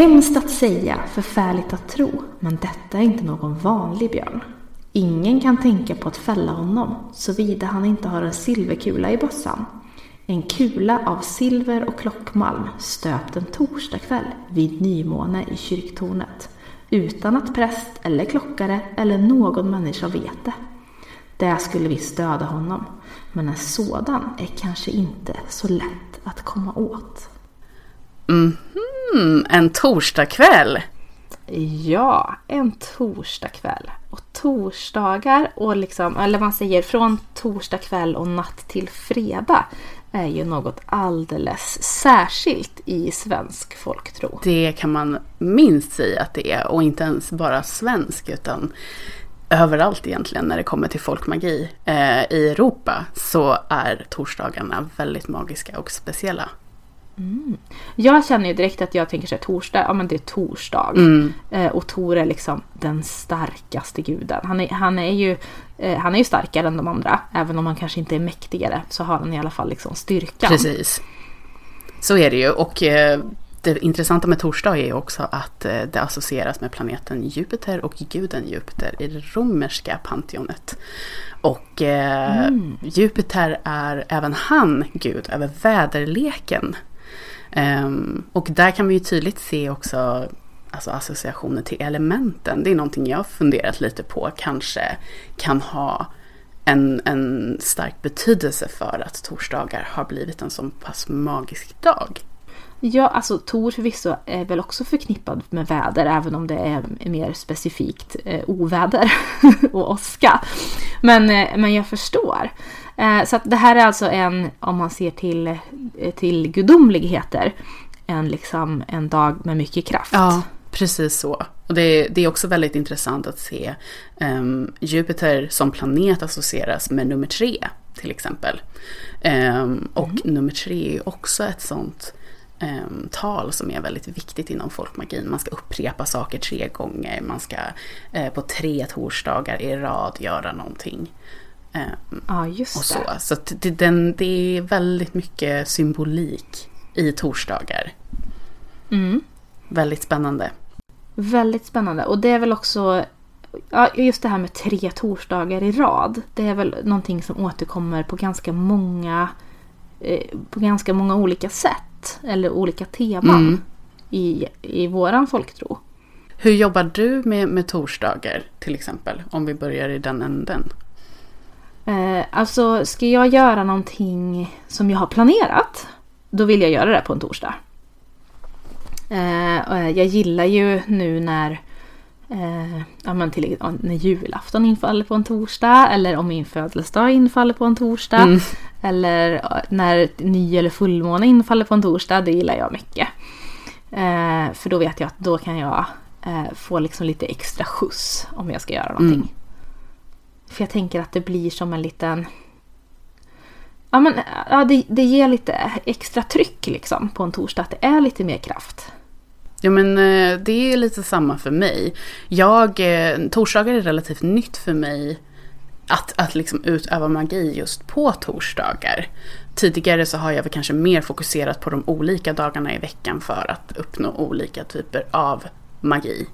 Hemskt att säga, förfärligt att tro, men detta är inte någon vanlig björn. Ingen kan tänka på att fälla honom, såvida han inte har en silverkula i bössan. En kula av silver och klockmalm stöpt en torsdagkväll vid nymåne i kyrktornet, utan att präst eller klockare eller någon människa vet det. Där skulle vi stöda honom, men en sådan är kanske inte så lätt att komma åt. Mhm, en torsdagkväll. Ja, en torsdagkväll. Och torsdagar och liksom, eller man säger från torsdag kväll och natt till fredag är ju något alldeles särskilt i svensk folktro. Det kan man minst säga att det är och inte ens bara svensk utan överallt egentligen när det kommer till folkmagi eh, i Europa så är torsdagarna väldigt magiska och speciella. Mm. Jag känner ju direkt att jag tänker så här, torsdag, ja men det är torsdag. Mm. Eh, och Tor är liksom den starkaste guden. Han är, han, är ju, eh, han är ju starkare än de andra. Även om han kanske inte är mäktigare så har han i alla fall liksom styrkan. Precis. Så är det ju och eh, det intressanta med torsdag är ju också att eh, det associeras med planeten Jupiter och guden Jupiter i det romerska panteonet. Och eh, Mm. Jupiter är även han gud över väderleken. Um, och där kan vi ju tydligt se också alltså associationer till elementen. Det är någonting jag har funderat lite på kanske kan ha en, en stark betydelse för att torsdagar har blivit en så pass magisk dag. Ja, alltså Tor förvisso är väl också förknippad med väder även om det är mer specifikt eh, oväder och åska. Men, eh, men jag förstår. Eh, så det här är alltså en, om man ser till, eh, till gudomligheter, en, liksom, en dag med mycket kraft. Ja, precis så. Och det, det är också väldigt intressant att se ehm, Jupiter som planet associeras med nummer tre till exempel. Ehm, och nummer tre är också ett sånt ehm, tal som är väldigt viktigt inom folkmagin. Man ska upprepa saker tre gånger, man ska eh, på tre torsdagar i rad göra någonting. Ehm, Ja, just och det. så. Så att det, den, det är väldigt mycket symbolik i torsdagar. Mm. Väldigt spännande. Väldigt spännande. Och det är väl också ja, just det här med tre torsdagar i rad. Det är väl någonting som återkommer på ganska många eh, på ganska många olika sätt. Eller olika teman Mm. i, i våran folktro. Hur jobbar du med, med torsdagar till exempel? Om vi börjar i den änden. Eh, alltså, ska jag göra någonting som jag har planerat, då vill jag göra det på en torsdag. Eh, jag gillar ju nu när, eh, ja, men till, när julafton infaller på en torsdag, eller om min födelsedag infaller på en torsdag, Mm. eller eh, när ny eller fullmåne infaller på en torsdag, det gillar jag mycket. Eh, för då vet jag att då kan jag eh, få liksom lite extra skjuts om jag ska göra någonting. Mm. För jag tänker att det blir som en liten... Ja men ja, det, det ger lite extra tryck liksom på en torsdag. Att det är lite mer kraft. Ja men eh, det är lite samma för mig. Jag, eh, torsdagar är relativt nytt för mig att, att liksom utöva magi just på torsdagar. Tidigare så har jag väl kanske mer fokuserat på de olika dagarna i veckan för att uppnå olika typer av magi.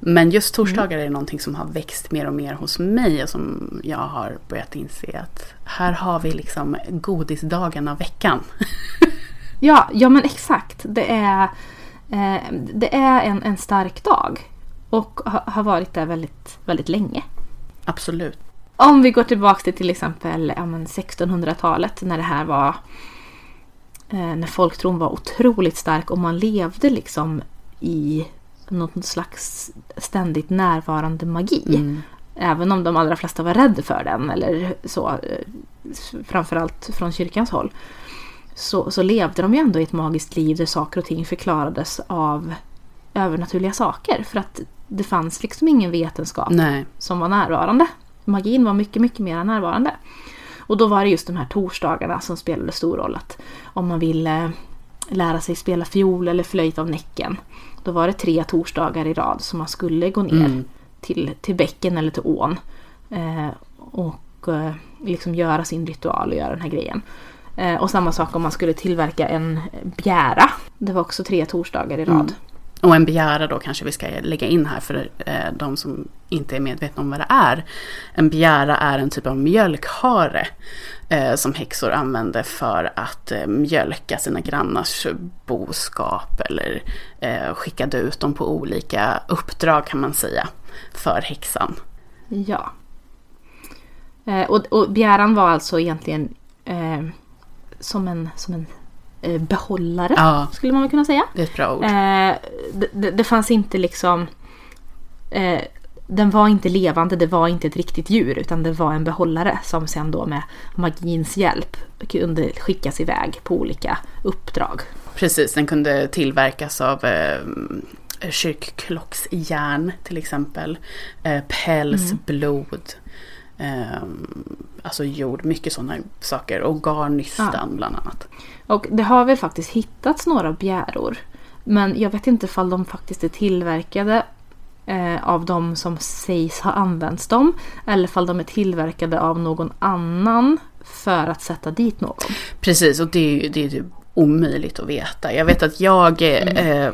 Men just torsdagar är någonting som har växt mer och mer hos mig och som jag har börjat inse att här har vi liksom godisdagen av veckan. Ja, ja men exakt. Det är, det är en, en stark dag. Och ha, har varit det väldigt, väldigt länge. Absolut. Om vi går tillbaka till till exempel ja, men 1600-talet när det här var eh, när folktron var otroligt stark och man levde liksom i någon slags ständigt närvarande magi. Mm. Även om de allra flesta var rädda för den eller så. eh, Framförallt från kyrkans håll. Så, så levde de ju ändå i ett magiskt liv där saker och ting förklarades av övernaturliga saker. För att det fanns liksom ingen vetenskap Nej. som var närvarande. Magin var mycket, mycket mer närvarande. Och då var det just de här torsdagarna som spelade stor roll. Att om man ville lära sig spela fiol eller flöjt av Näcken. Då var det tre torsdagar i rad som man skulle gå ner Mm. till, till bäcken eller till ån. Eh, och eh, liksom göra sin ritual och göra den här grejen. Eh, och samma sak om man skulle tillverka en bjära. Det var också tre torsdagar i rad. Mm. Och en bjära då kanske vi ska lägga in här för eh, de som inte är medvetna om vad det är. En bjära är en typ av mjölkhare eh, som häxor använder för att eh, mjölka sina grannars boskap eller eh, skickade ut dem på olika uppdrag kan man säga för häxan. Ja. Och, och bjäran var alltså egentligen som en, som en eh, behållare, Ja. skulle man kunna säga. Det är ett bra ord. Eh, det, det, fanns inte liksom... Eh, den var inte levande, det var inte ett riktigt djur utan det var en behållare som sen då med magins hjälp kunde skickas iväg på olika uppdrag. Precis, den kunde tillverkas av eh, kyrkklocksjärn till exempel. Eh, päls, blod, eh, alltså jord, mycket sådana saker. Och garnnystan bland annat. Och det har väl faktiskt hittats några bjäror. Men jag vet inte ifall de faktiskt är tillverkade eh, av de som sägs ha använts dem. Eller ifall de är tillverkade av någon annan för att sätta dit någon. Precis, och det är ju det är typ omöjligt att veta. Jag vet att jag eh,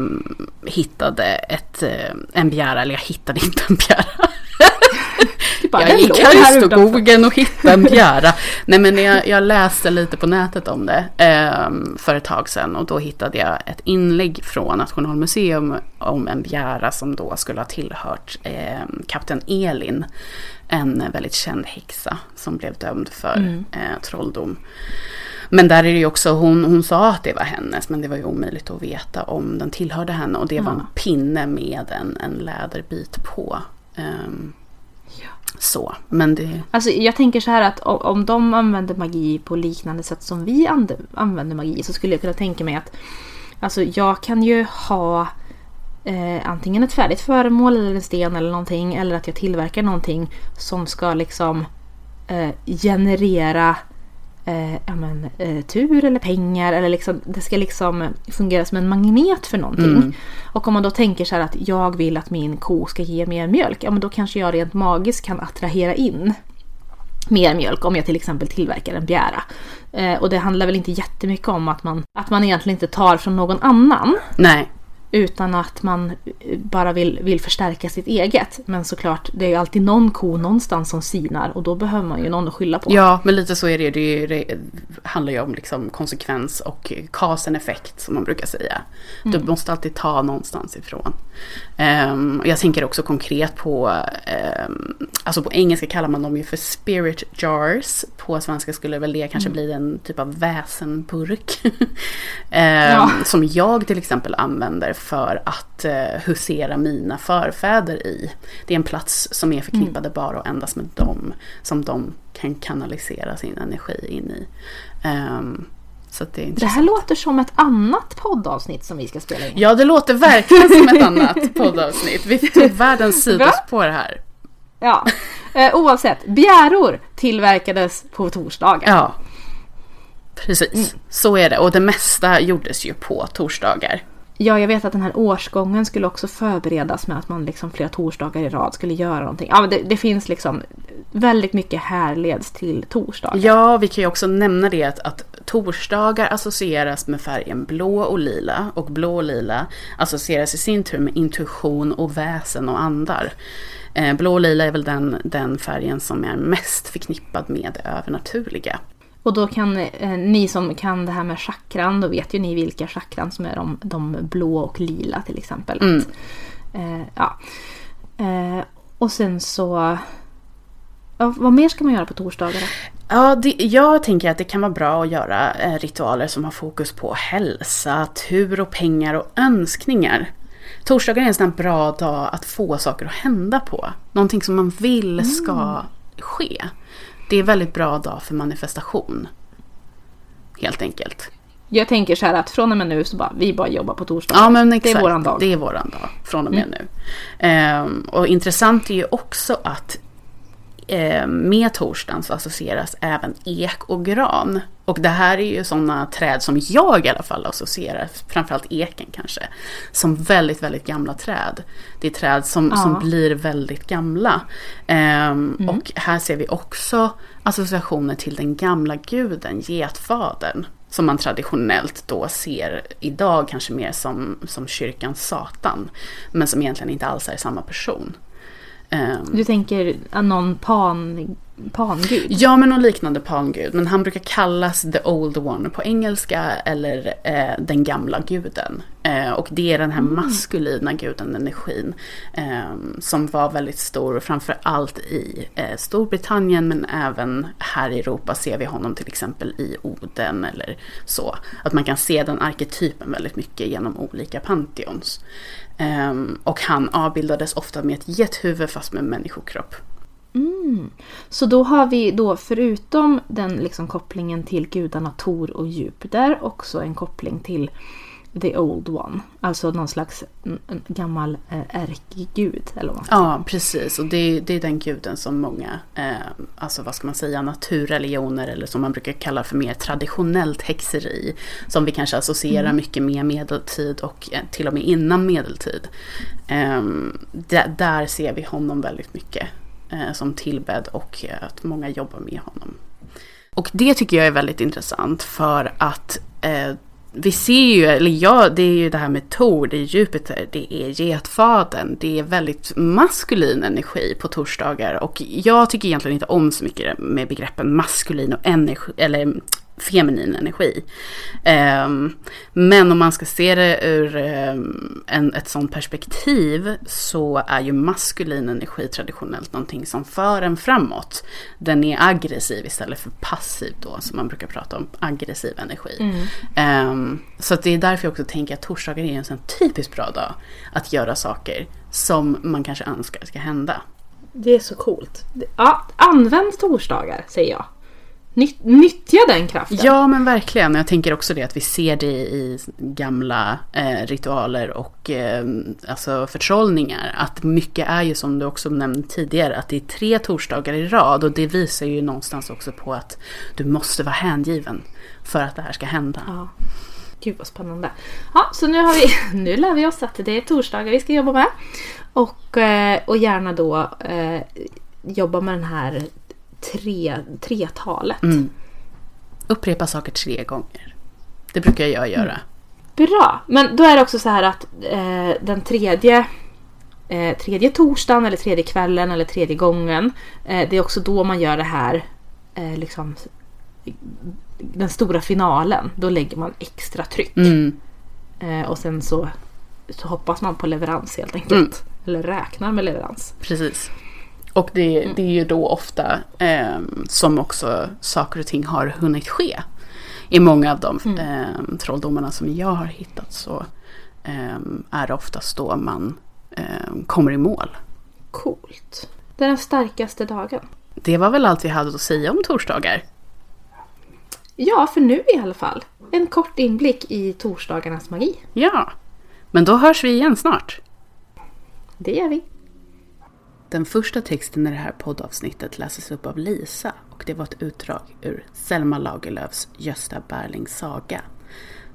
hittade ett, eh, en bjära, eller jag hittade inte en bjära. Bara, Jag "Den gick här utanför." skogen och hittade en bjära. Nej men jag, jag läste lite på nätet om det eh, för ett tag sedan och då hittade jag ett inlägg från Nationalmuseum om en bjära som då skulle ha tillhört eh, kapten Elin. En väldigt känd häxa som blev dömd för eh, trolldom. Men där är det ju också, hon, hon sa att det var hennes men det var ju omöjligt att veta om den tillhörde henne och det var en pinne med en, en läderbit på. Ehm, så, men det... Alltså jag tänker så här att om de använder magi på liknande sätt som vi använder magi så skulle jag kunna tänka mig att Alltså jag kan ju ha eh, antingen ett färdigt föremål eller en sten eller någonting eller att jag tillverkar någonting som ska liksom eh, generera eh, ja, men, eh, tur eller pengar eller liksom, det ska liksom fungera som en magnet för någonting. Mm. Och om man då tänker så här att jag vill att min ko ska ge mer mjölk, ja men då kanske jag rent magiskt kan attrahera in mer mjölk om jag till exempel tillverkar en bjära. Eh, och det handlar väl inte jättemycket om att man, att man egentligen inte tar från någon annan Nej, utan att man eh, bara vill, vill förstärka sitt eget. Men såklart, det är ju alltid någon ko någonstans som sinar och då behöver man ju någon att skylla på. ja men lite så är det ju. Det, handlar ju om liksom konsekvens och cause-and-effekt som man brukar säga. Du måste alltid ta någonstans ifrån. Ehm, och jag tänker också konkret på, ehm, alltså på engelska kallar man dem ju för spirit jars. På svenska skulle väl det kanske bli en typ av väsenburk. Ehm, Ja. Som jag till exempel använder för att eh, husera mina förfäder i. Det är en plats som är förknippade bara och endast med dem. Som de kan kanalisera sin energi in i. Så att det är Det här låter som ett annat poddavsnitt som vi ska spela in. Ja, det låter verkligen som ett annat poddavsnitt. Vi tog världens sidospår här. Ja. Eh, oavsett, bjäror tillverkades på torsdagar. Ja, precis. Så är det. Och det mesta gjordes ju på torsdagar. Ja, jag vet att den här årsgången skulle också förberedas med att man liksom flera torsdagar i rad skulle göra någonting. Ja, men det, det finns liksom väldigt mycket härleds till torsdagar. Ja, vi kan ju också nämna det att, att torsdagar associeras med färgen blå och lila. Och blå och lila associeras i sin tur med intuition och väsen och andar. Eh, blå och lila är väl den, den färgen som är mest förknippad med det övernaturliga. Och då kan eh, ni som kan det här med chakran, då vet ju ni vilka chakran som är de, de blå och lila till exempel. Mm. Att, eh, ja. eh, och sen så... Ja, vad mer ska man göra på torsdagar? Ja, det, jag tänker att det kan vara bra att göra eh, ritualer som har fokus på hälsa, tur och pengar och önskningar. Torsdagar är en sån här bra dag att få saker att hända på. Någonting som man vill ska ske. Det är en väldigt bra dag för manifestation. Helt enkelt. Jag tänker så här att från och med nu så bara, vi bara jobbar på torsdagar. Ja men exakt. Det är våran dag. Det är våran dag från och med nu. Ehm, och intressant är ju också att eh, med torsdagen så associeras även ek och gran. Och det här är ju sådana träd som jag i alla fall associerar, framförallt eken kanske, som väldigt, väldigt gamla träd. Det är träd som, Ja. som blir väldigt gamla. Ehm, Och här ser vi också associationer till den gamla guden, getfadern, som man traditionellt då ser idag kanske mer som, som kyrkans Satan. Men som egentligen inte alls är samma person. Um, du tänker någon pan, pangud? Ja, men någon liknande pangud. Men han brukar kallas the old one på engelska eller eh, den gamla guden. Eh, och det är den här mm. maskulina guden, energin, eh, som var väldigt stor, framför allt i eh, Storbritannien men även här i Europa ser vi honom till exempel i Oden eller så. Att man kan se den arketypen väldigt mycket genom olika pantheons. Um, och han avbildades ofta med ett gethuvud fast med människokropp. Mm. Så då har vi då förutom den liksom kopplingen till gudarna Tor och Jupiter också en koppling till the old one. Alltså någon slags gammal eh, ärkegud. Eller vad ja, precis. Och det, det, är den guden som många, eh, alltså vad ska man säga, naturreligioner eller som man brukar kalla för mer traditionellt häxeri. Som vi kanske associerar mm. mycket med medeltid och eh, till och med innan medeltid. Eh, där, där ser vi honom väldigt mycket Eh, som tillbedd och eh, att många jobbar med honom. Och det tycker jag är väldigt intressant för att eh, vi ser ju, eller ja, det är ju det här med Tor, det är Jupiter, det är getfaden, det är väldigt maskulin energi på torsdagar och jag tycker egentligen inte om så mycket med begreppen maskulin och energi, eller feminin energi. Um, men om man ska se det ur um, en, ett sånt perspektiv så är ju maskulin energi traditionellt någonting som för en framåt. Den är aggressiv istället för passiv då, som man brukar prata om, aggressiv energi. Mm. Um, så det är därför jag också tänker att torsdagar är en sån typiskt bra dag att göra saker som man kanske önskar ska hända. Det är så coolt. Ja, använd torsdagar säger jag nyttja den kraften. Ja men verkligen. Jag tänker också det att vi ser det i gamla eh, ritualer och eh, alltså förtrollningar. Att mycket är ju som du också nämnde tidigare att det är tre torsdagar i rad och det visar ju någonstans också på att du måste vara hängiven för att det här ska hända. Ja. Gud vad spännande. Ja, så nu, har vi, nu lär vi oss att det är torsdagar vi ska jobba med. Och, eh, och gärna då eh, jobba med den här tre, tretalet. Mm. Upprepa saker tre gånger. Det brukar jag göra. Mm. Bra! Men då är det också så här att eh, den tredje eh, tredje torsdagen eller tredje kvällen eller tredje gången. Eh, det är också då man gör det här eh, liksom den stora finalen. Då lägger man extra tryck. Mm. Eh, och sen så, så hoppas man på leverans helt enkelt. Mm. Eller räknar med leverans. Precis. Och det, mm. det är ju då ofta eh, som också saker och ting har hunnit ske. I många av de mm. eh, trolldomarna som jag har hittat så eh, är det oftast då man eh, kommer i mål. Coolt. Den starkaste dagen. Det var väl allt vi hade att säga om torsdagar. Ja, för nu i alla fall. En kort inblick i torsdagarnas magi. Ja, men då hörs vi igen snart. Det gör vi. Den första texten i det här poddavsnittet läses upp av Lisa och det var ett utdrag ur Selma Lagerlöfs Gösta Berlings saga.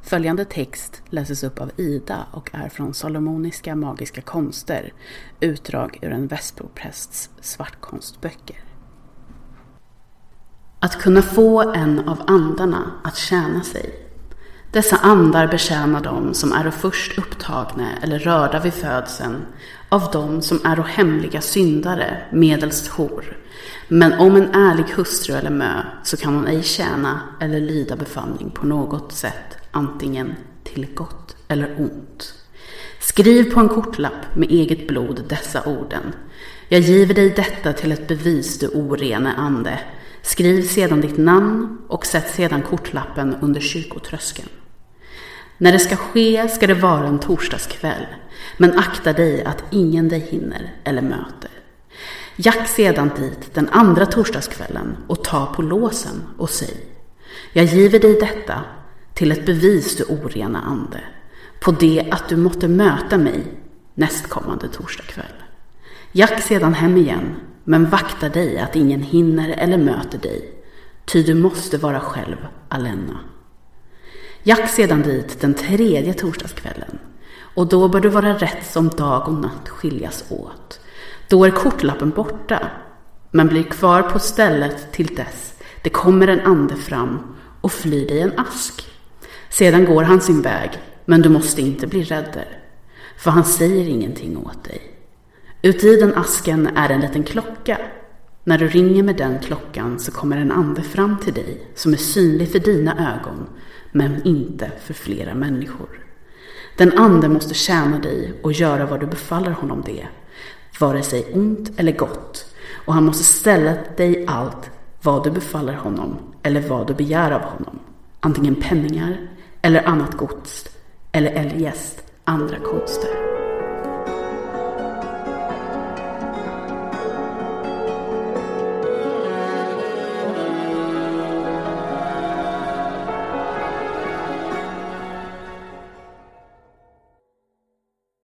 Följande text läses upp av Ida och är från Solomoniska magiska konster, utdrag ur en Västbroprästs svartkonstböcker. Att kunna få en av andarna att tjäna sig dessa andar betjänar dem som är först upptagna eller rörda vid födseln av dem som är hemliga syndare medelst hor. Men om en ärlig hustru eller mö så kan hon ej tjäna eller lyda befallning på något sätt, antingen till gott eller ont. Skriv på en kortlapp med eget blod dessa orden. Jag giver dig detta till ett bevis, du orene ande. Skriv sedan ditt namn och sätt sedan kortlappen under kyrkotröskeln. När det ska ske ska det vara en torsdagskväll, men akta dig att ingen dig hinner eller möter. Jack sedan dit den andra torsdagskvällen och ta på låsen och säg Jag giver dig detta till ett bevis du orena ande, på det att du måtte möta mig nästkommande torsdagkväll. Jack sedan hem igen, men vakta dig att ingen hinner eller möter dig, ty du måste vara själv alena. Jack sedan dit den tredje torsdagskvällen och då bör du vara rätt som dag och natt skiljas åt. Då är kortlappen borta, men blir kvar på stället till dess det kommer en ande fram och flyr dig en ask. Sedan går han sin väg, men du måste inte bli rädd. För han säger ingenting åt dig. Uti den asken är en liten klocka. När du ringer med den klockan så kommer en ande fram till dig som är synlig för dina ögon, men inte för flera människor. Den ande måste tjäna dig och göra vad du befaller honom det, vare sig ont eller gott, och han måste ställa dig allt vad du befaller honom eller vad du begär av honom, antingen penningar eller annat gods eller eljest andra konster.